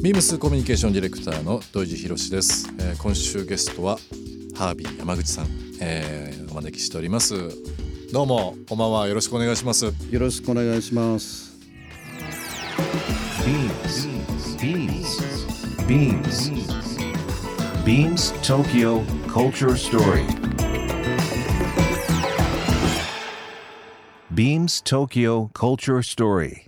ビームスコミュニケーションディレクターの土井地博です、えー、今週ゲストはハービー山口さん、えー、お招きしております。どうもこんばんはよろしくお願いします。よろしくお願いします。ビームスビームスビームスビームス東京 Culture Story. Beams Tokyo Culture Story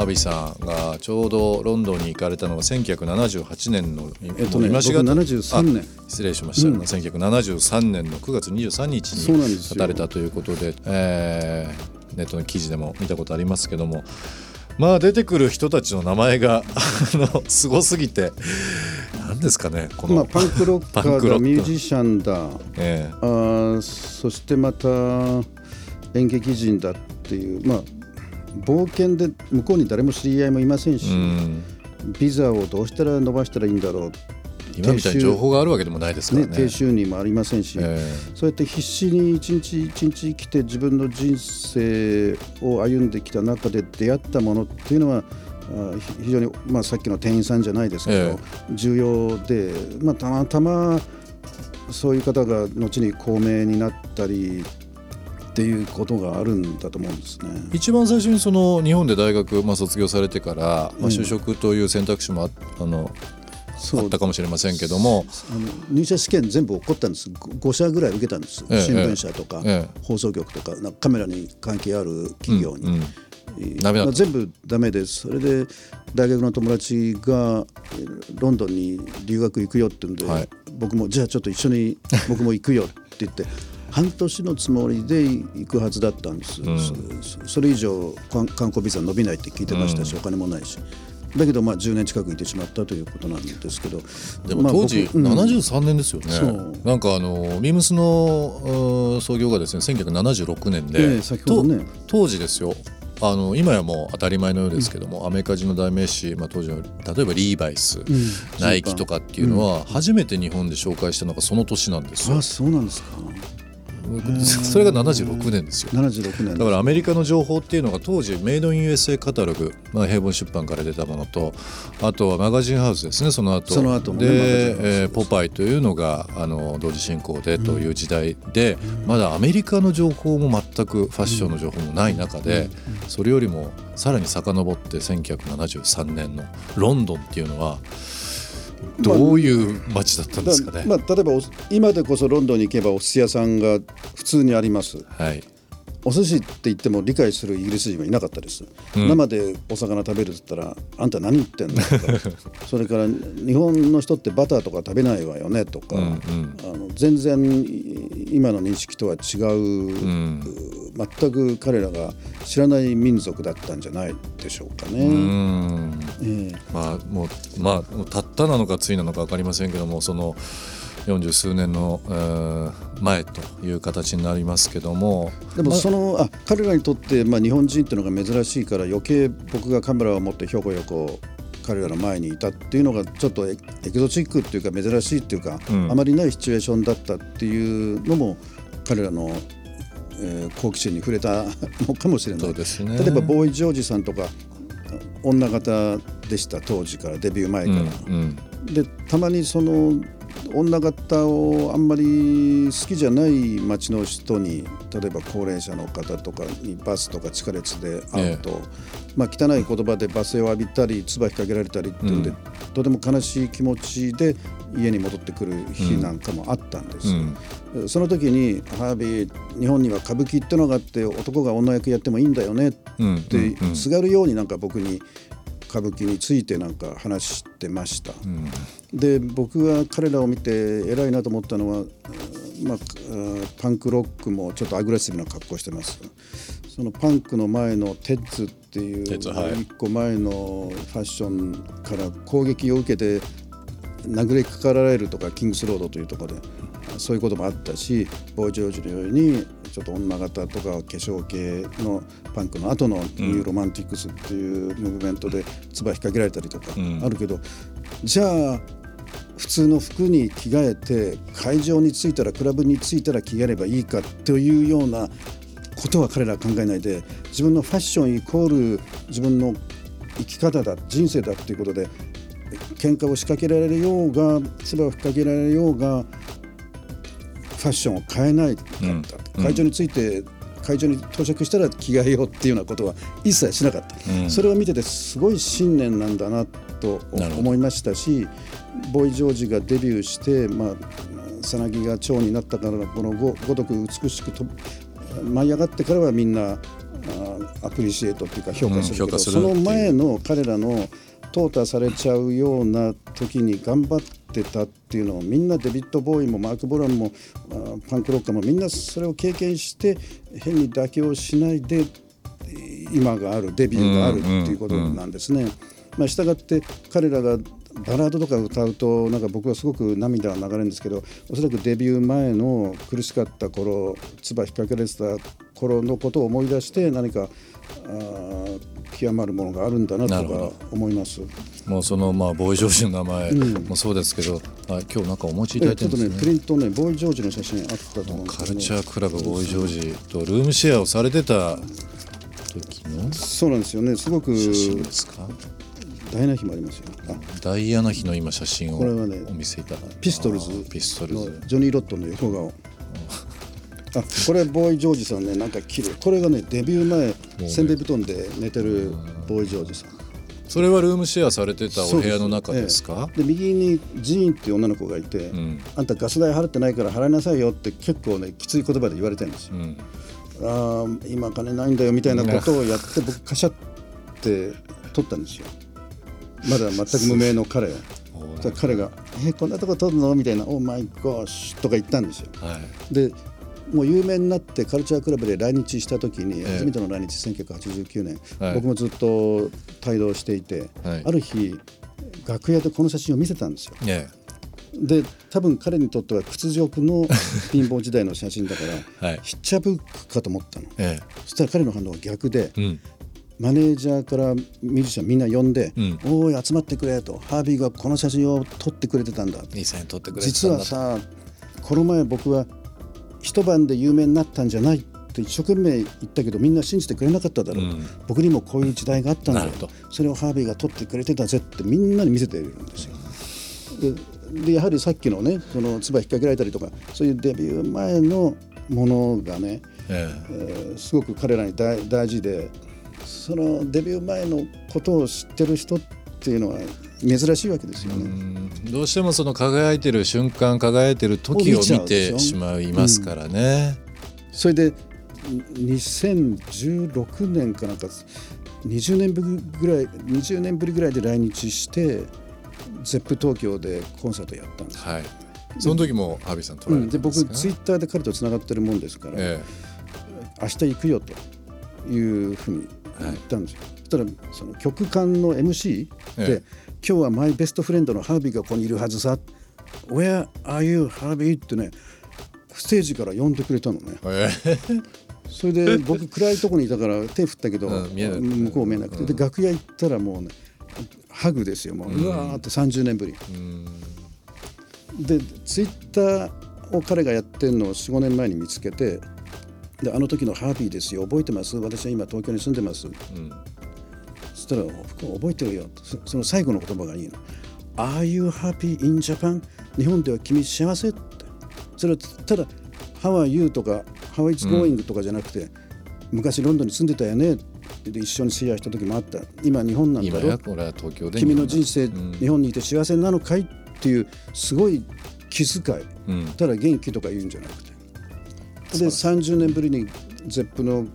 ハビさんがちょうどロンドンに行かれたのが1978年の、えっとね、今しが73年。失礼しました、うん、1973年の9月23日に立たれたということでで、えー、ネットの記事でも見たことありますけども。まあ出てくる人たちの名前が すごすぎて何ですかねこの、まあ、パンクロッカーだ ミュージシャンだ、えー、あそしてまた演劇人だっていうまあ冒険で向こうに誰も知り合いもいませんし、うん、ビザをどうしたら伸ばしたらいいんだろう。今みたいに情報があるわけでもないですからね、ね、低収入もありませんし、えー、そうやって必死に一日一日生きて自分の人生を歩んできた中で出会ったものっていうのは非常に、まあ、さっきの店員さんじゃないですけど、えー、重要で、まあ、たまたまそういう方が後に公明になったりっていうことがあるんだと思うんですね。一番最初にその日本で大学、まあ、卒業されてから、まあ、就職という選択肢もああのあったかもしれませんけども。あの入社試験全部起こったんです。5社ぐらい受けたんです、ええ、新聞社とか、え、放送局とかカメラに関係ある企業に。うんうん。まあ、全部ダメです。それで大学の友達がロンドンに留学行くよって言うんで、はい、僕もじゃあちょっと一緒に僕も行くよって言って半年のつもりで行くはずだったんです、うん、それ以上観光ビザ伸びないって聞いてましたし、うん、お金もないし。だけどまあ10年近くいてしまったということなんですけど。でも当時73年ですよね、う。ん、なんかあのビームスの創業がですね1976年で、えー、先ほどね。当時ですよ。あの今やもう当たり前のようですけども、うん、アメリカ人の代名詞、まあ、当時の例えばリーバイス、うん、ナイキとかっていうのは初めて日本で紹介したのがその年なんですよ。あそうなんですかそれが76年ですよ。76年だからアメリカの情報っていうのが当時メイドイン USA カタログ、まあ、平凡出版から出たものとあとはマガジンハウスですねその後。その後で、ね、えー、ポパイというのがあの同時進行でという時代で、うん、まだアメリカの情報も全くファッションの情報もない中で、うん、それよりもさらに遡って1973年のロンドンっていうのはどういう街だったんですかね、まあ、まあ、例えば今でこそロンドンに行けばお寿司屋さんが普通にあります。はい。お寿司って言っても理解するイギリス人はいなかったです、うん、生でお魚食べるって言ったらあんた何言ってんの？とか。それから日本の人ってバターとか食べないわよね？とか、うんうん、あの全然今の認識とは違う、うん、全く彼らが知らない民族だったんじゃないでしょうかね。えー、まあもうまあたったなのかついなのか分かりませんけどもその40数年の、えー、前という形になりますけども。でもその、あ、彼らにとって、まあ、日本人っていうのが珍しいから余計僕がカメラを持ってひょこひょこ彼らの前にいたっていうのがちょっとエキゾチックっていうか珍しいっていうか、うん、あまりないシチュエーションだったっていうのも彼らの、えー、好奇心に触れたのかもしれない、ね、例えばボーイ・ジョージさんとか女型でした当時からデビュー前から。うんうん、でたまにその女方をあんまり好きじゃない町の人に例えば高齢者の方とかにバスとか地下列で会うと、ええ、まあ、汚い言葉で罵声を浴びたり唾かけられたりっていうんで、うん、とても悲しい気持ちで家に戻ってくる日なんかもあったんです、うん、その時に「ハービー日本には歌舞伎ってのがあって男が女役やってもいいんだよね」ってすがるようになんか僕に歌舞伎についてなんか話してました。うん、で僕が彼らを見て偉いなと思ったのは、まあ、パンクロックもちょっとアグレッシブな格好してます。そのパンクの前のテッズっていう一個前のファッションから攻撃を受けて殴りかかられるとかキングスロードというところでそういうこともあったしボーイ・ジョージのようにちょっと女型とか化粧系のパンクの後のニューロマンティックスっていうムーブメントで唾引っ掛けられたりとかあるけど、じゃあ普通の服に着替えて会場に着いたらクラブに着いたら着替えればいいかというようなことは彼らは考えないで自分のファッションイコール自分の生き方だ人生だっていうことで喧嘩を仕掛けられるようが唾を吹っかけられるようがファッションを変えないかった、うん、会場について会場に到着したら着替えようっていうようなことは一切しなかった、うん、それを見ててすごい信念なんだなと思いましたしボーイ・ジョージがデビューして、まあ、さなぎが蝶になったからこのごごとく美しくと舞い上がってからはみんなアプリシエートっていうか評価するけど、う。ん、その前の彼らの淘汰されちゃうような時に頑張ってたっていうのをみんなデビッド・ボーイもマーク・ボランもパンクロッカーもみんなそれを経験して変に妥協しないで今があるデビューがあるっていうことなんですね。まあ、したがって彼らがバラードとか歌うとなんか僕はすごく涙が流れるんですけどおそらくデビュー前の苦しかった頃唾引っ掛けられてた頃のことを思い出して何かあ極まるものがあるんだなとか思います。もうそのまあボーイ・ジョージの名前もそうですけど、うん、あ今日なんかお持ちいただいてるんですね。ねプリントねボーイ・ジョージの写真あったと思うんですカルチャークラブボーイ・ジョージとルームシェアをされてた時のそうなんですよね。すごく写真ですか？ダイアナ妃もありますよ。ダイアナ妃の今写真をこれはねお見せいただいて。ピストルズピストルズ。ジョニー・ロットの横顔あこれボーイ・ジョージさんねなんか綺麗。これがねデビュー前せんべい布団で寝てるボーイ・ジョージさん。それはルームシェアされてたお部屋の中ですか？で、ええ、右にジーンっていう女の子がいて、うん、あんたガス代払ってないから払いなさいよって結構ねきつい言葉で言われてるんですよ、うん、ああ今金ないんだよみたいなことをやって僕カシャって取ったんですよ。まだ全く無名の彼を。彼が「えこんなとこ撮るの?」みたいな「オーマイゴーシュ」とか言ったんですよ。はい、でもう有名になってカルチャークラブで来日した時に、初めての来日1989年、はい、僕もずっと帯同していて、はい、ある日楽屋でこの写真を見せたんですよ。で多分彼にとっては屈辱の 貧乏時代の写真だから、はい、ヒッチャブックかと思ったの、ええ、そしたら彼の反応は逆で、うん、マネージャーからミュージシャンみんな呼んで「うん、おい集まってくれ」と「ハービーがこの写真を撮ってくれてたんだ」実はさこの前僕は一晩で有名になったんじゃないって一生懸命言ったけどみんな信じてくれなかっただろう、うん、僕にもこういう時代があったんだよそれをハービーが撮ってくれてたぜってみんなに見せているんですよ。でやはりさっきのねその唾引っ掛けられたりとかそういうデビュー前のものがね、え。えー、すごく彼らに大大事でそのデビュー前のことを知ってる人っていうのは珍しいわけですよね。どうしてもその輝いてる瞬間輝いてる時を見てしまいますからね。うん、それで2016年かなんか20年ぶりぐらい20年ぶりぐらいで来日してゼップ東京でコンサートやったんです。はい。その時もハビさん取られて、うん、で僕ツイッターで彼とつながってるもんですから、ええ、明日行くよというふうに言ったんですよ。そしたらその曲間の MC で、ええ、今日はマイベストフレンドのハービーがここにいるはずさ「Where are you ハービー?」ってねステージから呼んでくれたのね。え。それで僕暗いとこにいたから手振ったけど、うん、向こう見えなくて、うん、で楽屋行ったらもうねハグですよもう,、うわーって30年ぶり。でツイッターを彼がやってるのを45年前に見つけてであの時のハービーですよ。覚えてます？私は今東京に住んでます、うん、そしたら覚えてるよその最後の言葉がいいの。Are you happy in Japan? 日本では君幸せって。それはただ How are you? とか How it's going、とかじゃなくて昔ロンドンに住んでたよね。で一緒にシェアした時もあった。今日本なんだろ君の人生、うん、日本にいて幸せなのかいっていうすごい気遣い、うん、ただ元気とか言うんじゃなくて。で30年ぶりにゼップの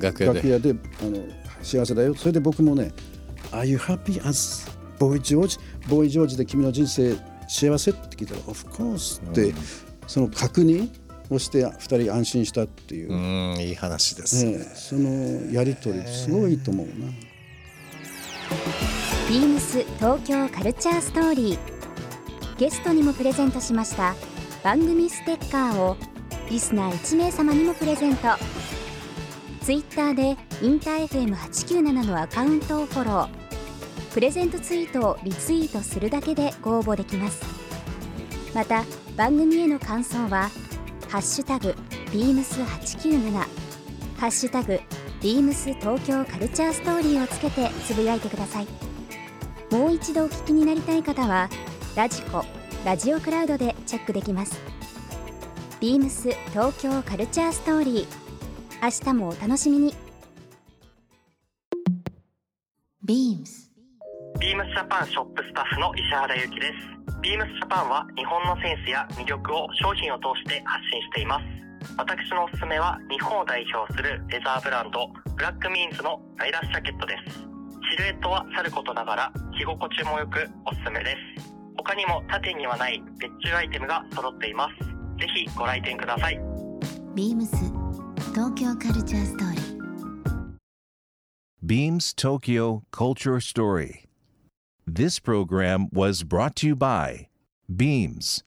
楽屋で。あの幸せだよ。それで僕もね「Are you happy as ボーイ・ジョージボーイ・ジョージで君の人生幸せ?」って聞いたら「Of course」って、うん、その確認をして2人安心したっていう。うんいい話です。ね、ね、そのやり取りすごいと思うな。ビームス東京カルチャーストーリー。ゲストにもプレゼントしました。番組ステッカーをリスナー1名様にもプレゼントツイッターでインター FM897 のアカウントをフォロー。プレゼントツイートをリツイートするだけでご応募できます。また番組への感想は「ハッシュタグ #beams897」「ハッシュタグ #beams 東京カルチャーストーリー」をつけてつぶやいてください。もう一度お聞きになりたい方はラジコラジオクラウドでチェックできます。ビームス東京カルチャーストーリー。明日もお楽しみに。ビームスビームスジャパンショップスタッフの石原由紀です。ビームスジャパンは日本のセンスや魅力を商品を通して発信しています。私のおすすめは日本を代表するレザーブランドブラックミーンズのライダースジャケットです。シルエットはさることながら着心地もよくおすすめです。他にも他店にはない別注アイテムが揃っています。ぜひご来店ください。ビームス 東京カルチャーストーリー Beams Tokyo Culture Story This program was brought to you by Beams